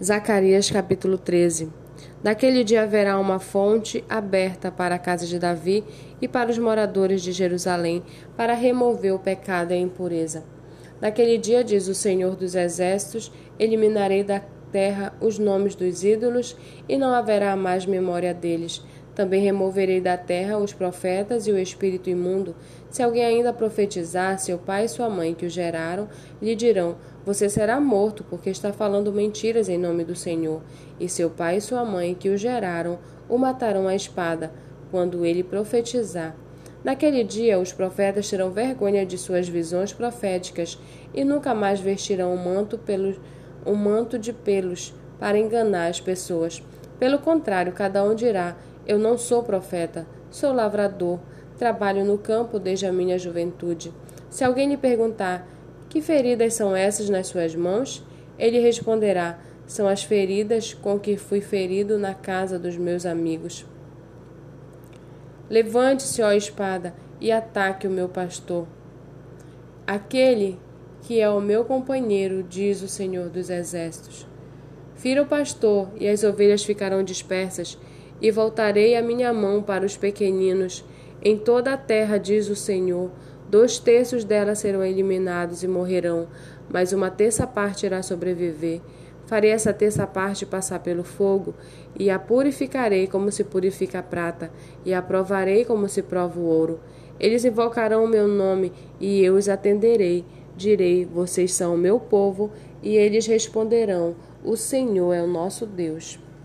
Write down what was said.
Zacarias capítulo 13 Naquele dia haverá uma fonte aberta para a casa de Davi e para os moradores de Jerusalém, para remover o pecado e a impureza. Naquele dia, diz o Senhor dos Exércitos, eliminarei da terra os nomes dos ídolos e não haverá mais memória deles. Também removerei da terra os profetas e o espírito imundo. Se alguém ainda profetizar, seu pai e sua mãe que o geraram lhe dirão: Você será morto, porque está falando mentiras em nome do Senhor. E seu pai e sua mãe que o geraram o matarão à espada, quando ele profetizar. Naquele dia, os profetas terão vergonha de suas visões proféticas e nunca mais vestirão um manto, um manto de pelos para enganar as pessoas. Pelo contrário, cada um dirá: eu não sou profeta, sou lavrador, trabalho no campo desde a minha juventude. Se alguém lhe perguntar: Que feridas são essas nas suas mãos? Ele responderá: São as feridas com que fui ferido na casa dos meus amigos. Levante-se, ó espada, e ataque o meu pastor. Aquele que é o meu companheiro, diz o Senhor dos Exércitos. Fira o pastor, e as ovelhas ficarão dispersas, e voltarei a minha mão para os pequeninos. Em toda a terra, diz o Senhor, dois terços dela serão eliminados e morrerão, mas uma terça parte irá sobreviver. Farei essa terça parte passar pelo fogo, e a purificarei como se purifica a prata, e a provarei como se prova o ouro. Eles invocarão o meu nome, e eu os atenderei. Direi: Vocês são o meu povo, e eles responderão: O Senhor é o nosso Deus.